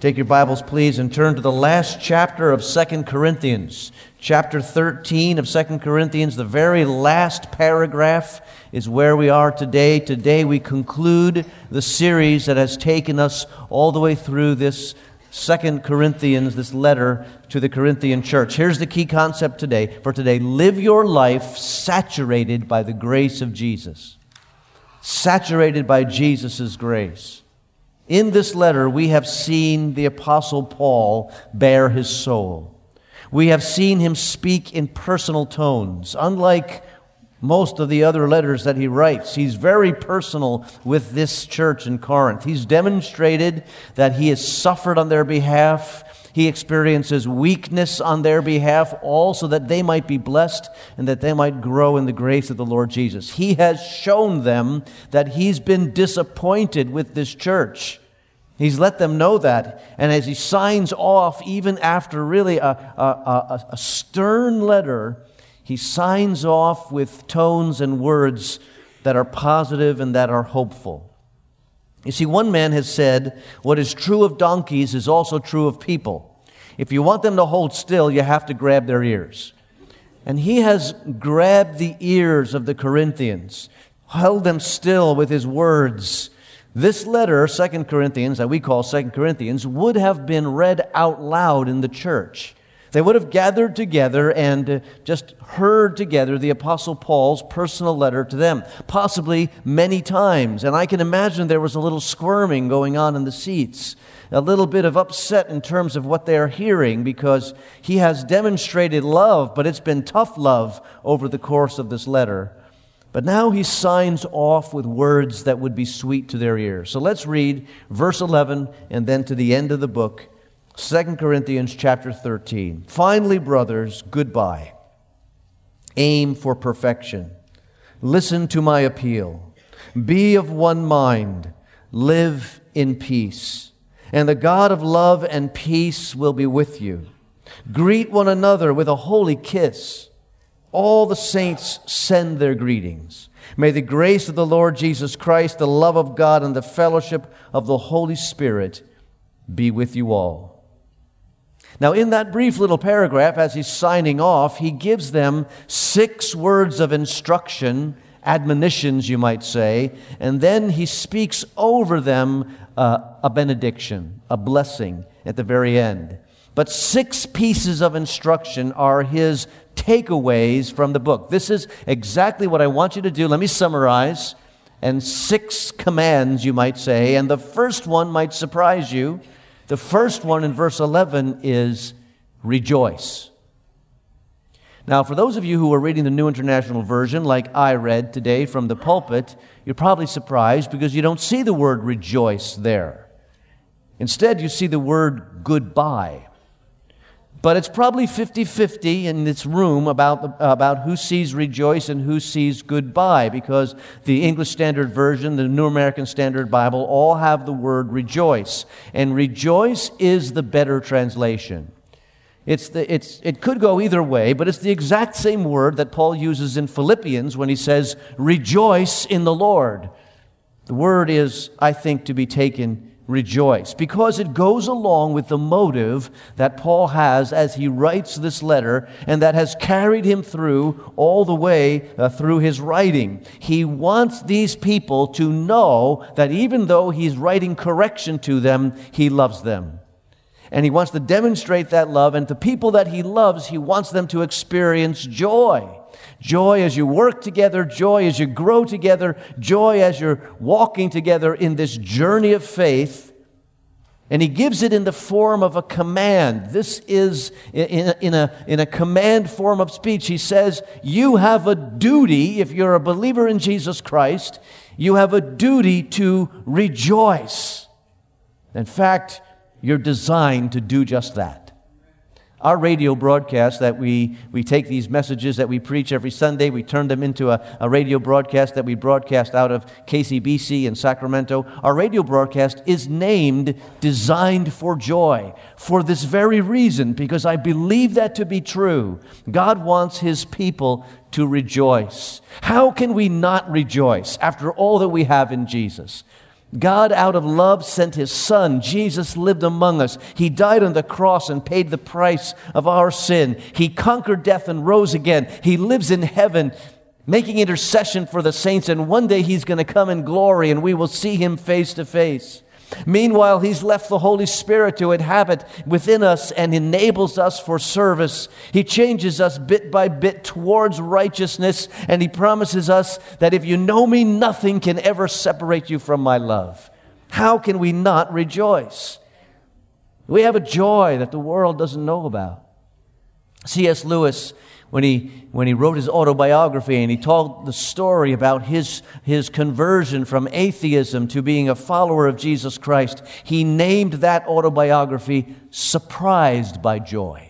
Take your Bibles, please, and turn to the last chapter of Second Corinthians. Chapter 13 of Second Corinthians, the very last paragraph is where we are today. Today we conclude the series that has taken us all the way through this Second Corinthians, this letter to the Corinthian church. Here's the key concept today for today. Live your life saturated by the grace of Jesus. Saturated by Jesus' grace. In this letter, we have seen the Apostle Paul bare his soul. We have seen him speak in personal tones. Unlike most of the other letters that he writes, he's very personal with this church in Corinth. He's demonstrated that he has suffered on their behalf. He experiences weakness on their behalf, all so that they might be blessed and that they might grow in the grace of the Lord Jesus. He has shown them that he's been disappointed with this church. He's let them know that. And as he signs off, even after really a, a, a, a, stern letter, he signs off with tones and words that are positive and that are hopeful. You see, one man has said, What is true of donkeys is also true of people. If you want them to hold still, you have to grab their ears. And he has grabbed the ears of the Corinthians, held them still with his words this letter, Second Corinthians, that we call Second Corinthians, would have been read out loud in the church. They would have gathered together and uh, just heard together the Apostle Paul's personal letter to them, possibly many times. And I can imagine there was a little squirming going on in the seats, a little bit of upset in terms of what they are hearing because he has demonstrated love, but it's been tough love over the course of this letter. But now he signs off with words that would be sweet to their ears. So let's read verse 11 and then to the end of the book, 2 Corinthians chapter 13. Finally, brothers, goodbye. Aim for perfection. Listen to my appeal. Be of one mind. Live in peace. And the God of love and peace will be with you. Greet one another with a holy kiss. All the saints send their greetings. May the grace of the Lord Jesus Christ, the love of God, and the fellowship of the Holy Spirit be with you all. Now, in that brief little paragraph, as he's signing off, he gives them six words of instruction, admonitions, you might say, and then he speaks over them uh, a benediction, a blessing at the very end. But six pieces of instruction are his takeaways from the book. This is exactly what I want you to do. Let me summarize. And six commands, you might say. And the first one might surprise you. The first one in verse 11 is rejoice. Now, for those of you who are reading the New International Version, like I read today from the pulpit, you're probably surprised because you don't see the word rejoice there. Instead, you see the word goodbye. But it's probably 50 50 in this room about, the, about who sees rejoice and who sees goodbye, because the English Standard Version, the New American Standard Bible, all have the word rejoice. And rejoice is the better translation. It's the, it's, it could go either way, but it's the exact same word that Paul uses in Philippians when he says, rejoice in the Lord. The word is, I think, to be taken rejoice because it goes along with the motive that Paul has as he writes this letter and that has carried him through all the way uh, through his writing. He wants these people to know that even though he's writing correction to them, he loves them. And he wants to demonstrate that love, and to people that he loves, he wants them to experience joy. Joy as you work together, joy as you grow together, joy as you're walking together in this journey of faith. And he gives it in the form of a command. This is in a, in, a, in a command form of speech. He says, You have a duty, if you're a believer in Jesus Christ, you have a duty to rejoice. In fact, you're designed to do just that. Our radio broadcast that we, we take these messages that we preach every Sunday, we turn them into a, a radio broadcast that we broadcast out of KCBC in Sacramento. Our radio broadcast is named Designed for Joy for this very reason, because I believe that to be true. God wants His people to rejoice. How can we not rejoice after all that we have in Jesus? God, out of love, sent his son. Jesus lived among us. He died on the cross and paid the price of our sin. He conquered death and rose again. He lives in heaven, making intercession for the saints. And one day he's going to come in glory and we will see him face to face. Meanwhile, He's left the Holy Spirit to inhabit within us and enables us for service. He changes us bit by bit towards righteousness, and He promises us that if you know me, nothing can ever separate you from my love. How can we not rejoice? We have a joy that the world doesn't know about. C.S. Lewis when he, when he wrote his autobiography and he told the story about his, his conversion from atheism to being a follower of Jesus Christ, he named that autobiography Surprised by Joy.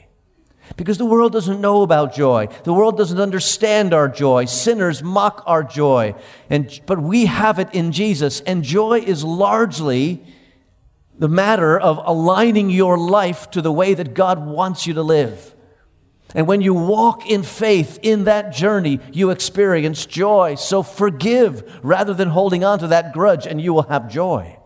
Because the world doesn't know about joy. The world doesn't understand our joy. Sinners mock our joy. And, but we have it in Jesus. And joy is largely the matter of aligning your life to the way that God wants you to live. And when you walk in faith in that journey, you experience joy. So forgive rather than holding on to that grudge, and you will have joy.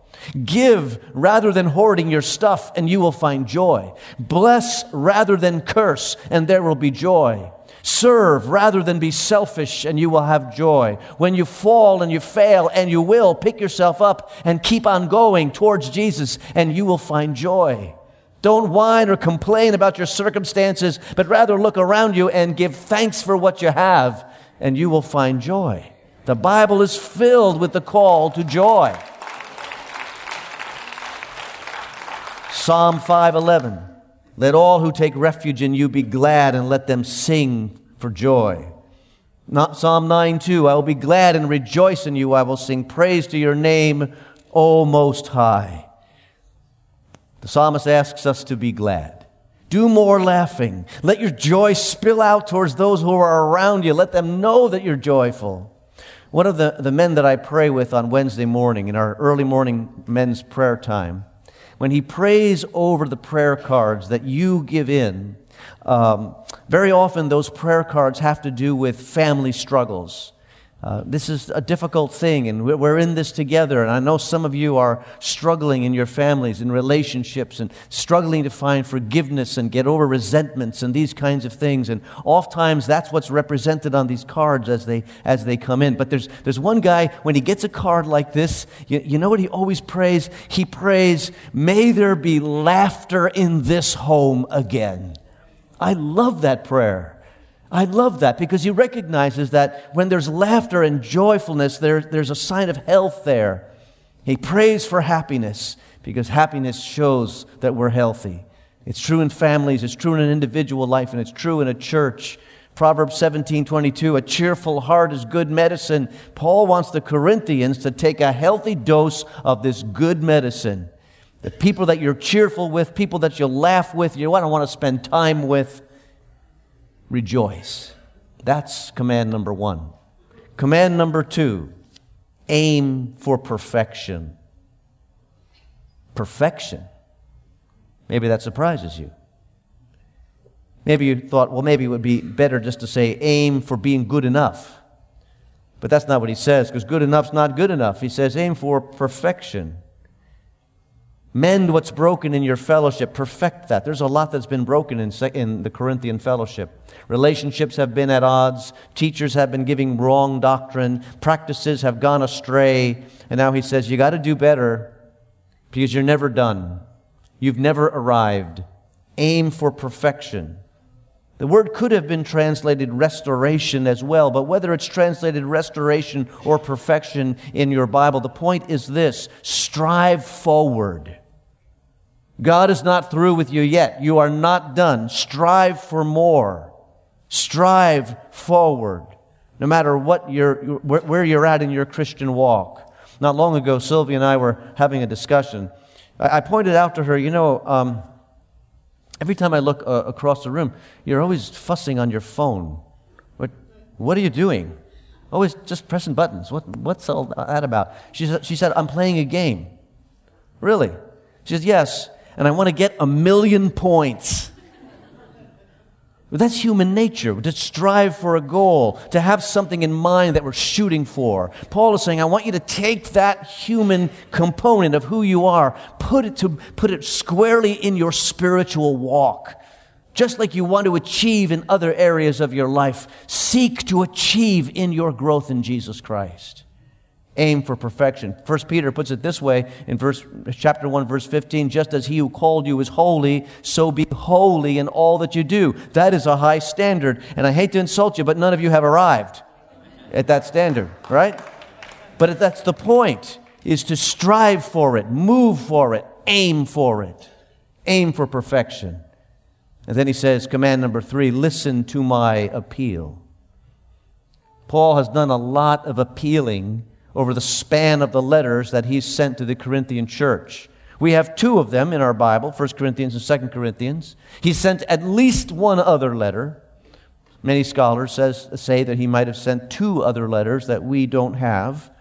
Give rather than hoarding your stuff, and you will find joy. Bless rather than curse, and there will be joy. Serve rather than be selfish, and you will have joy. When you fall and you fail, and you will, pick yourself up and keep on going towards Jesus, and you will find joy. Don't whine or complain about your circumstances, but rather look around you and give thanks for what you have, and you will find joy. The Bible is filled with the call to joy. Psalm 5:11 Let all who take refuge in you be glad and let them sing for joy. Not Psalm 9:2 I will be glad and rejoice in you I will sing praise to your name O most high. The psalmist asks us to be glad. Do more laughing. Let your joy spill out towards those who are around you. Let them know that you're joyful. One of the, the men that I pray with on Wednesday morning in our early morning men's prayer time, when he prays over the prayer cards that you give in, um, very often those prayer cards have to do with family struggles. Uh, this is a difficult thing, and we're in this together. And I know some of you are struggling in your families, in relationships, and struggling to find forgiveness and get over resentments and these kinds of things. And oftentimes, that's what's represented on these cards as they as they come in. But there's there's one guy when he gets a card like this, you, you know what he always prays? He prays, "May there be laughter in this home again." I love that prayer. I love that because he recognizes that when there's laughter and joyfulness, there, there's a sign of health there. He prays for happiness because happiness shows that we're healthy. It's true in families, it's true in an individual life, and it's true in a church. Proverbs 17 22, a cheerful heart is good medicine. Paul wants the Corinthians to take a healthy dose of this good medicine. The people that you're cheerful with, people that you laugh with, you to want to spend time with, rejoice. That's command number one. Command number two aim for perfection. Perfection. Maybe that surprises you. Maybe you thought, well, maybe it would be better just to say aim for being good enough. But that's not what he says, because good enough's not good enough. He says aim for perfection. Mend what's broken in your fellowship. Perfect that. There's a lot that's been broken in, in the Corinthian fellowship. Relationships have been at odds. Teachers have been giving wrong doctrine. Practices have gone astray. And now he says, You got to do better because you're never done. You've never arrived. Aim for perfection. The word could have been translated restoration as well, but whether it's translated restoration or perfection in your Bible, the point is this strive forward. God is not through with you yet. You are not done. Strive for more. Strive forward. No matter what you're, where you're at in your Christian walk. Not long ago, Sylvia and I were having a discussion. I pointed out to her, you know, um, every time I look uh, across the room, you're always fussing on your phone. What, what are you doing? Always just pressing buttons. What, what's all that about? She said, she said, I'm playing a game. Really? She said, Yes and I want to get a million points. That's human nature, to strive for a goal, to have something in mind that we're shooting for. Paul is saying, I want you to take that human component of who you are, put it, to, put it squarely in your spiritual walk. Just like you want to achieve in other areas of your life, seek to achieve in your growth in Jesus Christ aim for perfection. First Peter puts it this way in verse chapter 1 verse 15, just as he who called you is holy, so be holy in all that you do. That is a high standard, and I hate to insult you, but none of you have arrived at that standard, right? But that's the point is to strive for it, move for it, aim for it. Aim for perfection. And then he says, command number 3, listen to my appeal. Paul has done a lot of appealing over the span of the letters that he sent to the Corinthian church. We have two of them in our Bible, 1 Corinthians and 2 Corinthians. He sent at least one other letter. Many scholars says, say that he might have sent two other letters that we don't have.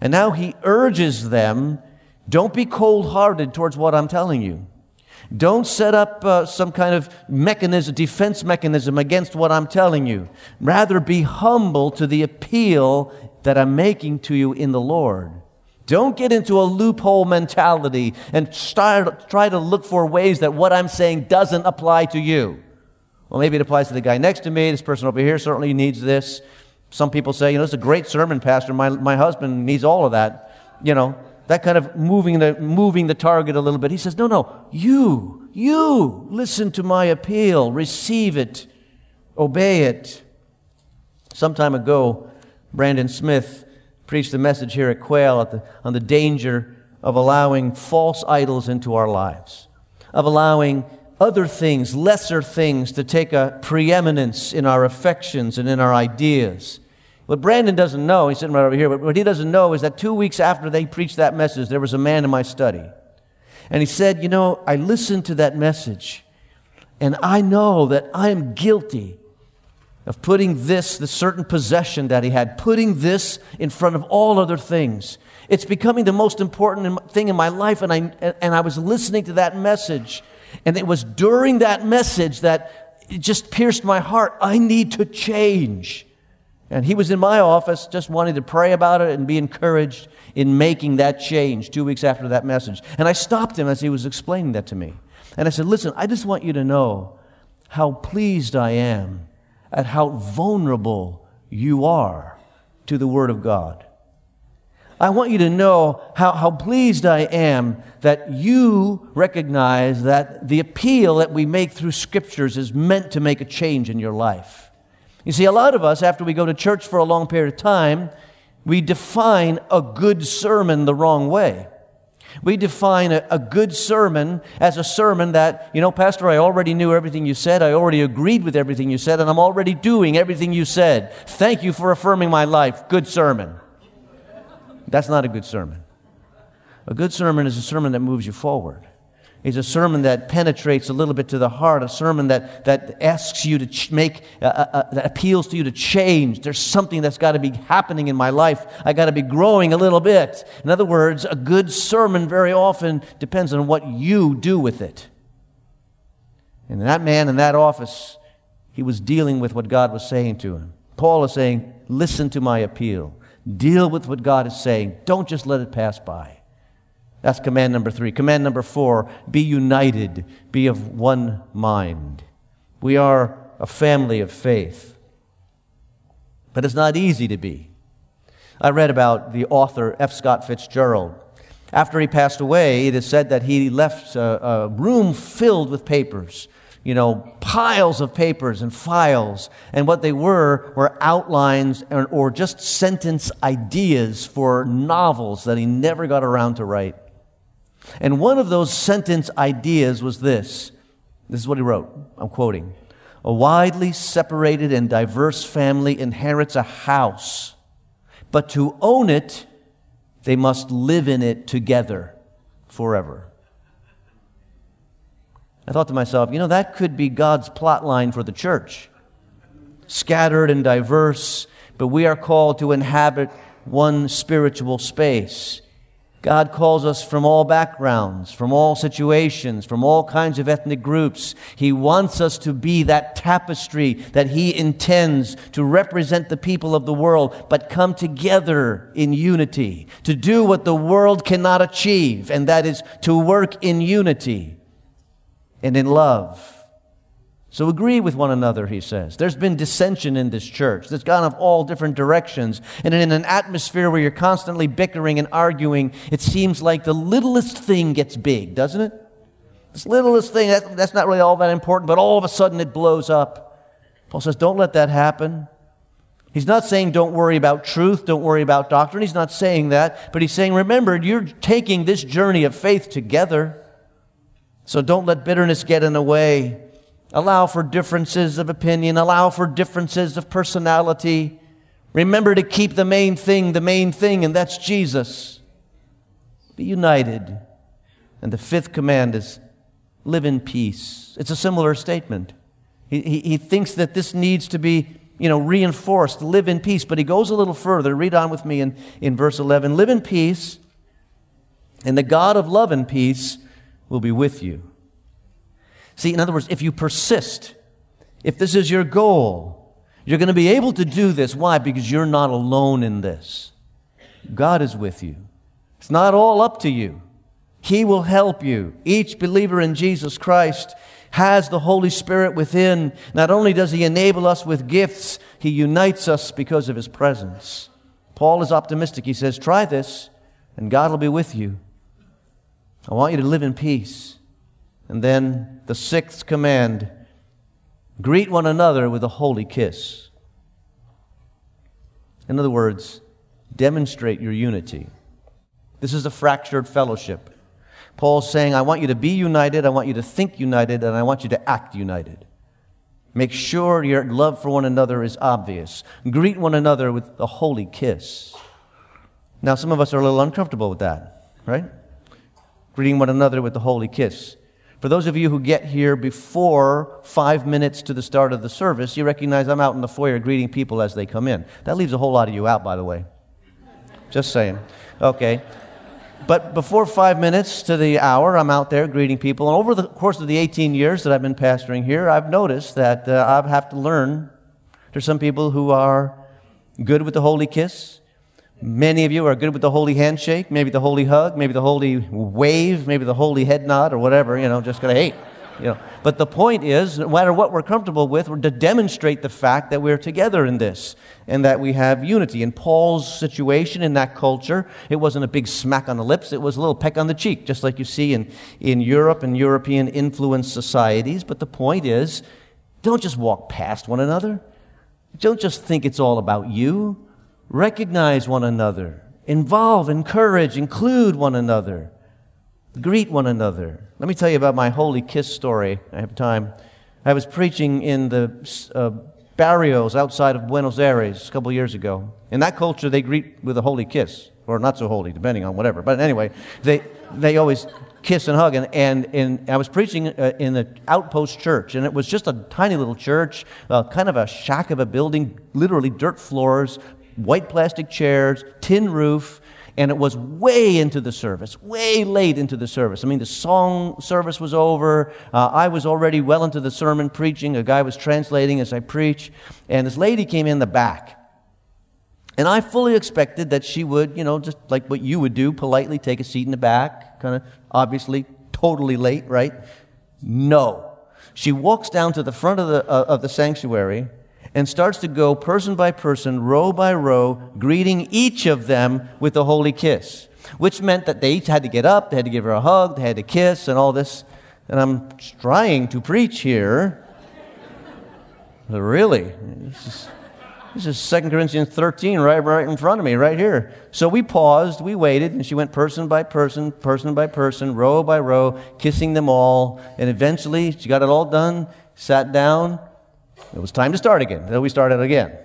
And now he urges them don't be cold hearted towards what I'm telling you. Don't set up uh, some kind of mechanism, defense mechanism against what I'm telling you. Rather, be humble to the appeal that I'm making to you in the Lord. Don't get into a loophole mentality and start, try to look for ways that what I'm saying doesn't apply to you. Well, maybe it applies to the guy next to me. This person over here certainly needs this. Some people say, you know, it's a great sermon, Pastor. My, my husband needs all of that. You know, that kind of moving the, moving the target a little bit. He says, no, no, you, you, listen to my appeal, receive it, obey it. Some time ago, Brandon Smith preached the message here at Quail at the, on the danger of allowing false idols into our lives, of allowing other things, lesser things, to take a preeminence in our affections and in our ideas. What Brandon doesn't know, he's sitting right over here, but what he doesn't know is that two weeks after they preached that message, there was a man in my study. And he said, You know, I listened to that message, and I know that I am guilty of putting this, the certain possession that he had, putting this in front of all other things. It's becoming the most important thing in my life, and I, and I was listening to that message. And it was during that message that it just pierced my heart. I need to change. And he was in my office just wanting to pray about it and be encouraged in making that change two weeks after that message. And I stopped him as he was explaining that to me. And I said, Listen, I just want you to know how pleased I am at how vulnerable you are to the Word of God. I want you to know how, how pleased I am that you recognize that the appeal that we make through scriptures is meant to make a change in your life. You see, a lot of us, after we go to church for a long period of time, we define a good sermon the wrong way. We define a, a, good sermon as a sermon that, you know, Pastor, I already knew everything you said. I already agreed with everything you said, and I'm already doing everything you said. Thank you for affirming my life. Good sermon. That's not a good sermon. A good sermon is a sermon that moves you forward is a sermon that penetrates a little bit to the heart, a sermon that, that asks you to ch- make, uh, uh, uh, that appeals to you to change. There's something that's got to be happening in my life. I got to be growing a little bit. In other words, a good sermon very often depends on what you do with it. And that man in that office, he was dealing with what God was saying to him. Paul is saying, listen to my appeal. Deal with what God is saying. Don't just let it pass by. That's command number three. Command number four be united, be of one mind. We are a family of faith. But it's not easy to be. I read about the author F. Scott Fitzgerald. After he passed away, it is said that he left a, a room filled with papers you know, piles of papers and files. And what they were were outlines or, or, just sentence ideas for novels that he never got around to write. And one of those sentence ideas was this. This is what he wrote. I'm quoting. A widely separated and diverse family inherits a house, but to own it, they must live in it together forever. I thought to myself, you know, that could be God's plot line for the church. Scattered and diverse, but we are called to inhabit one spiritual space. God calls us from all backgrounds, from all situations, from all kinds of ethnic groups. He wants us to be that tapestry that He intends to represent the people of the world, but come together in unity, to do what the world cannot achieve, and that is to work in unity and in love. So agree with one another, he says. There's been dissension in this church that's gone of all different directions. And in an atmosphere where you're constantly bickering and arguing, it seems like the littlest thing gets big, doesn't it? This littlest thing, that, that's not really all that important, but all of a sudden it blows up. Paul says, don't let that happen. He's not saying don't worry about truth, don't worry about doctrine. He's not saying that, but he's saying, remember, you're taking this journey of faith together. So don't let bitterness get in the way. Allow for differences of opinion, allow for differences of personality. Remember to keep the main thing the main thing, and that's Jesus. Be united. And the fifth command is live in peace. It's a similar statement. He, he, he thinks that this needs to be you know, reinforced, live in peace. But he goes a little further. Read on with me in, in verse 11. Live in peace, and the God of love and peace will be with you. See, in other words, if you persist, if this is your goal, you're going to be able to do this. Why? Because you're not alone in this. God is with you. It's not all up to you. He will help you. Each believer in Jesus Christ has the Holy Spirit within. Not only does He enable us with gifts, He unites us because of His presence. Paul is optimistic. He says, Try this, and God will be with you. I want you to live in peace. And then the sixth command greet one another with a holy kiss. In other words, demonstrate your unity. This is a fractured fellowship. Paul's saying, I want you to be united, I want you to think united, and I want you to act united. Make sure your love for one another is obvious. Greet one another with a holy kiss. Now, some of us are a little uncomfortable with that, right? greeting one another with the holy kiss. For those of you who get here before five minutes to the start of the service, you recognize I'm out in the foyer greeting people as they come in. That leaves a whole lot of you out, by the way. Just saying. Okay. But before five minutes to the hour, I'm out there greeting people. And over the course of the 18 years that I've been pastoring here, I've noticed that uh, I have have to learn. There's some people who are good with the holy kiss, Many of you are good with the holy handshake, maybe the holy hug, maybe the holy wave, maybe the holy head nod or whatever, you know, just gonna hate. You know. But the point is, no matter what we're comfortable with, we're to demonstrate the fact that we're together in this and that we have unity. In Paul's situation in that culture, it wasn't a big smack on the lips, it was a little peck on the cheek, just like you see in, in Europe and European influenced societies. But the point is, don't just walk past one another. Don't just think it's all about you. Recognize one another. Involve, encourage, include one another. Greet one another. Let me tell you about my holy kiss story. I have time. I was preaching in the uh, barrios outside of Buenos Aires a couple years ago. In that culture, they greet with a holy kiss, or not so holy, depending on whatever. But anyway, they, they always kiss and hug. And, and, and I was preaching uh, in the outpost church, and it was just a tiny little church, uh, kind of a shack of a building, literally dirt floors, white plastic chairs, tin roof, and it was way into the service, way late into the service. I mean, the song service was over. Uh, I was already well into the sermon preaching. A guy was translating as I preach, and this lady came in the back. And I fully expected that she would, you know, just like what you would do, politely take a seat in the back, kind of obviously totally late, right? No. She walks down to the front of the, uh, of the sanctuary and starts to go person by person, row by row, greeting each of them with a holy kiss, which meant that they each had to get up, they had to give her a hug, they had to kiss, and all this. And I'm trying to preach here. Really, this is, this is 2 Corinthians 13 right, right in front of me, right here. So we paused, we waited, and she went person by person, person by person, row by row, kissing them all. And eventually, she got it all done, sat down. It was time to start again. Then we started again.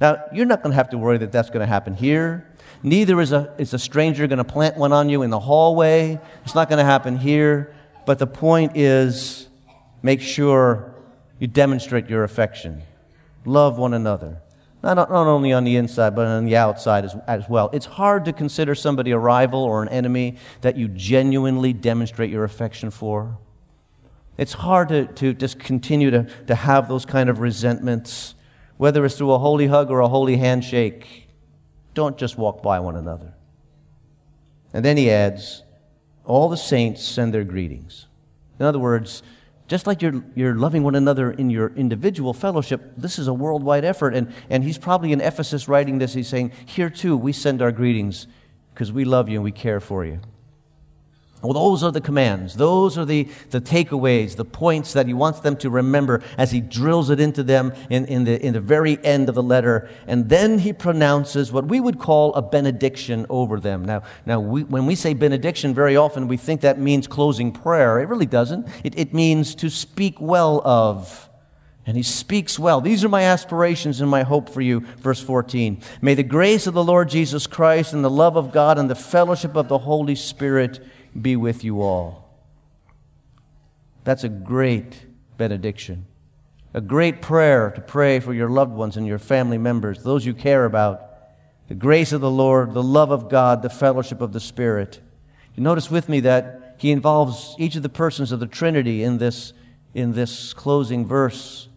Now, you're not going to have to worry that that's going to happen here. Neither is a, is a stranger going to plant one on you in the hallway. It's not going to happen here. But the point is make sure you demonstrate your affection. Love one another. Not, not only on the inside, but on the outside as, as well. It's hard to consider somebody a rival or an enemy that you genuinely demonstrate your affection for. It's hard to, to just continue to, to have those kind of resentments, whether it's through a holy hug or a holy handshake. Don't just walk by one another. And then he adds, All the saints send their greetings. In other words, just like you're, you're loving one another in your individual fellowship, this is a worldwide effort. And, and he's probably in Ephesus writing this. He's saying, Here too, we send our greetings because we love you and we care for you. Well, those are the commands. Those are the, the takeaways, the points that he wants them to remember as he drills it into them in, in, the, in the very end of the letter. And then he pronounces what we would call a benediction over them. Now, now we, when we say benediction, very often we think that means closing prayer. It really doesn't. It, it means to speak well of. And he speaks well. These are my aspirations and my hope for you. Verse 14. May the grace of the Lord Jesus Christ and the love of God and the fellowship of the Holy Spirit be with you all. That's a great benediction, a great prayer to pray for your loved ones and your family members, those you care about. The grace of the Lord, the love of God, the fellowship of the Spirit. You notice with me that he involves each of the persons of the Trinity in this, in this closing verse.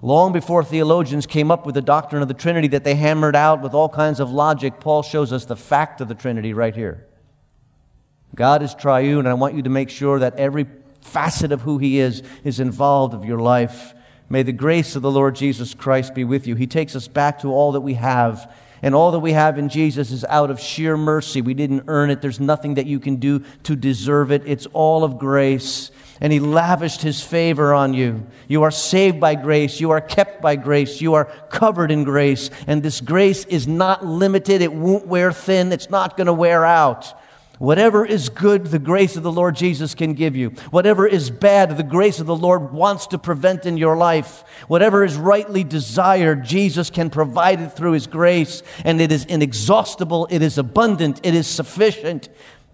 Long before theologians came up with the doctrine of the Trinity that they hammered out with all kinds of logic, Paul shows us the fact of the Trinity right here. God is triune, and I want you to make sure that every facet of who He is is involved of your life. May the grace of the Lord Jesus Christ be with you. He takes us back to all that we have. And all that we have in Jesus is out of sheer mercy. We didn't earn it. There's nothing that you can do to deserve it. It's all of grace. And He lavished His favor on you. You are saved by grace. You are kept by grace. You are covered in grace. And this grace is not limited. It won't wear thin. It's not going to wear out. Whatever is good, the grace of the Lord Jesus can give you. Whatever is bad, the grace of the Lord wants to prevent in your life. Whatever is rightly desired, Jesus can provide it through His grace. And it is inexhaustible, it is abundant, it is sufficient.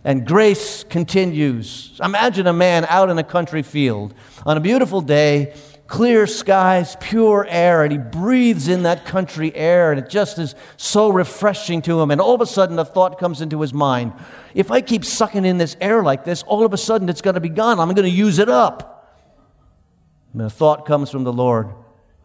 And grace continues. Imagine a man out in a country field on a beautiful day clear skies, pure air, and he breathes in that country air, and it just is so refreshing to him. And all of a sudden, a thought comes into his mind if I keep sucking in this air like this, all of a sudden it's going to be gone. I'm going to use it up. And a thought comes from the Lord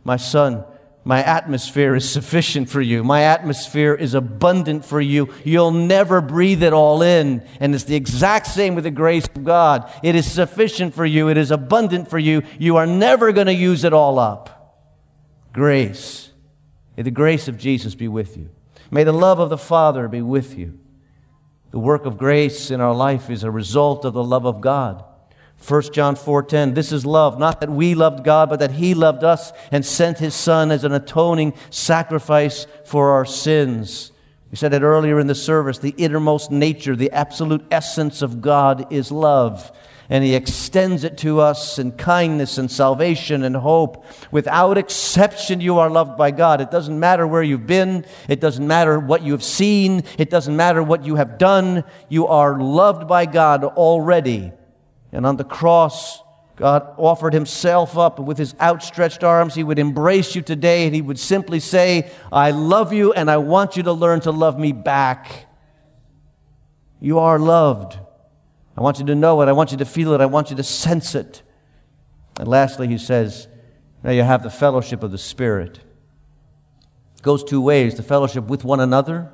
My son, my atmosphere is sufficient for you. My atmosphere is abundant for you. You'll never breathe it all in. And it's the exact same with the grace of God. It is sufficient for you. It is abundant for you. You are never going to use it all up. Grace. May the grace of Jesus be with you. May the love of the Father be with you. The work of grace in our life is a result of the love of God. 1 John 4:10 This is love not that we loved God but that he loved us and sent his son as an atoning sacrifice for our sins. We said it earlier in the service the innermost nature the absolute essence of God is love and he extends it to us in kindness and salvation and hope. Without exception, you are loved by God. It doesn't matter where you've been, it doesn't matter what you have seen, it doesn't matter what you have done. You are loved by God already. And on the cross, God offered himself up with his outstretched arms. He would embrace you today and he would simply say, I love you and I want you to learn to love me back. You are loved. I want you to know it. I want you to feel it. I want you to sense it. And lastly, he says, now you have the fellowship of the Spirit. It goes two ways the fellowship with one another,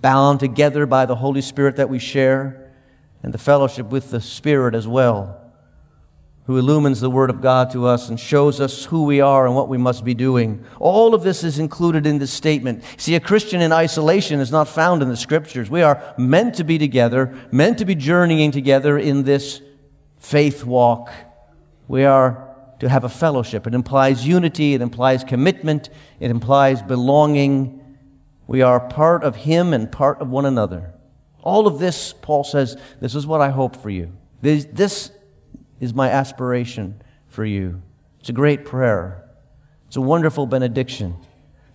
bound together by the Holy Spirit that we share, and the fellowship with the Spirit as well, who illumines the Word of God to us and shows us who we are and what we must be doing. All of this is included in this statement. See, a Christian in isolation is not found in the Scriptures. We are meant to be together, meant to be journeying together in this faith walk. We are to have a fellowship. It implies unity, it implies commitment, it implies belonging. We are part of Him and part of one another. All of this, Paul says, this is what I hope for you. This, this is my aspiration for you. It's a great prayer. It's a wonderful benediction.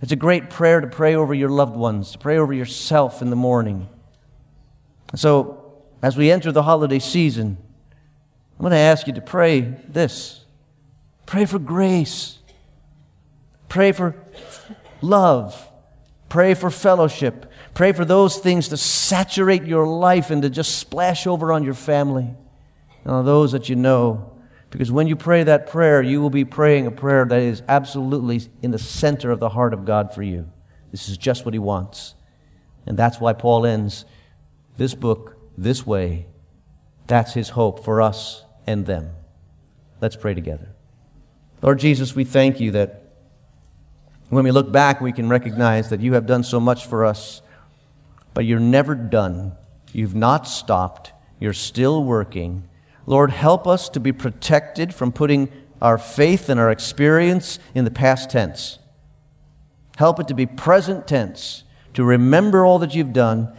It's a great prayer to pray over your loved ones, to pray over yourself in the morning. So, as we enter the holiday season, I'm going to ask you to pray this Pray for grace. Pray for love. Pray for fellowship. Pray for those things to saturate your life and to just splash over on your family and on those that you know. Because when you pray that prayer, you will be praying a prayer that is absolutely in the center of the heart of God for you. This is just what He wants. And that's why Paul ends this book this way. That's His hope for us and them. Let's pray together. Lord Jesus, we thank you that when we look back, we can recognize that you have done so much for us, but you're never done. You've not stopped. You're still working. Lord, help us to be protected from putting our faith and our experience in the past tense. Help it to be present tense, to remember all that you've done,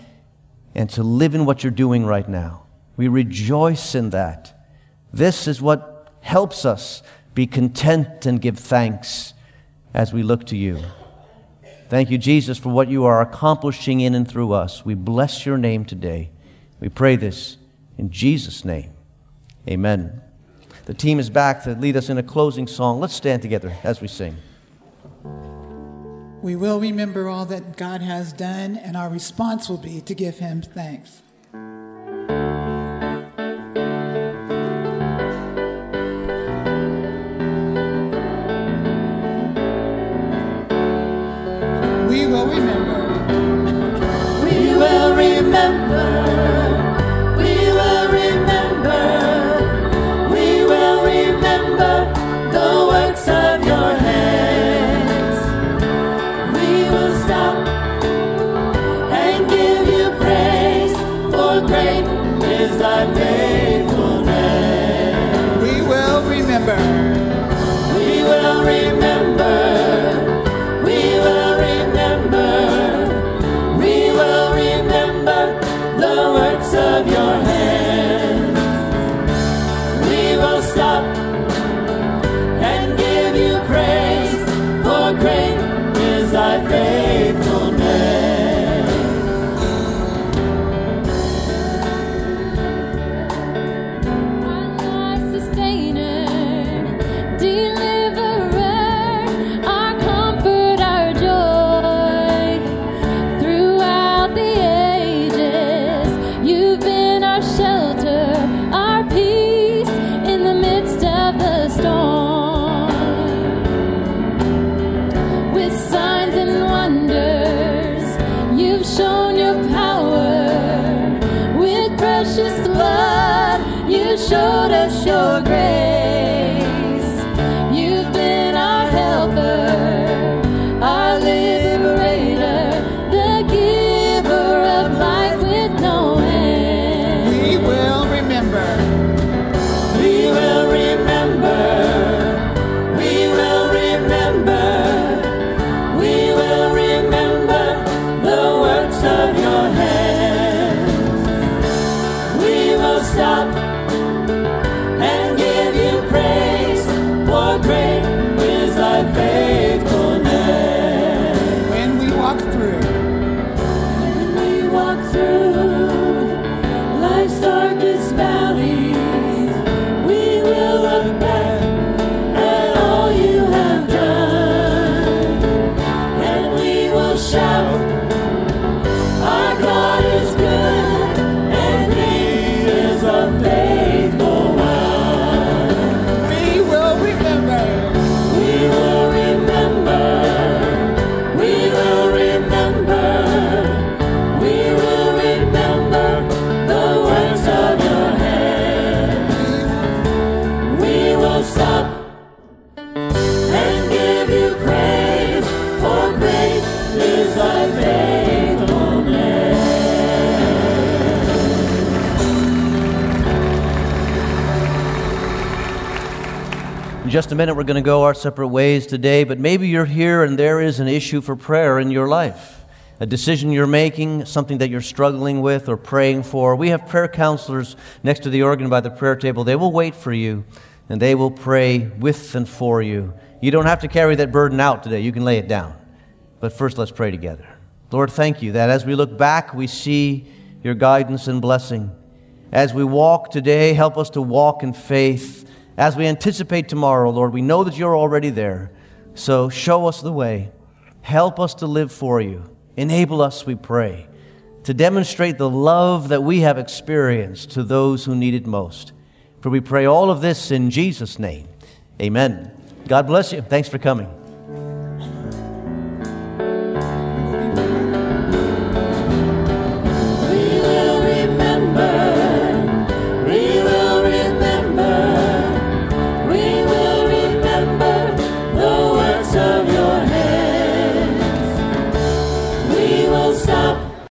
and to live in what you're doing right now. We rejoice in that. This is what helps us be content and give thanks as we look to you. Thank you, Jesus, for what you are accomplishing in and through us. We bless your name today. We pray this in Jesus' name. Amen. The team is back to lead us in a closing song. Let's stand together as we sing. We will remember all that God has done, and our response will be to give him thanks. remember. Just a minute, we're going to go our separate ways today, but maybe you're here and there is an issue for prayer in your life. A decision you're making, something that you're struggling with or praying for. We have prayer counselors next to the organ by the prayer table. They will wait for you and they will pray with and for you. You don't have to carry that burden out today. You can lay it down. But first, let's pray together. Lord, thank you that as we look back, we see your guidance and blessing. As we walk today, help us to walk in faith. As we anticipate tomorrow, Lord, we know that you're already there. So show us the way. Help us to live for you. Enable us, we pray, to demonstrate the love that we have experienced to those who need it most. For we pray all of this in Jesus' name. Amen. God bless you. Thanks for coming.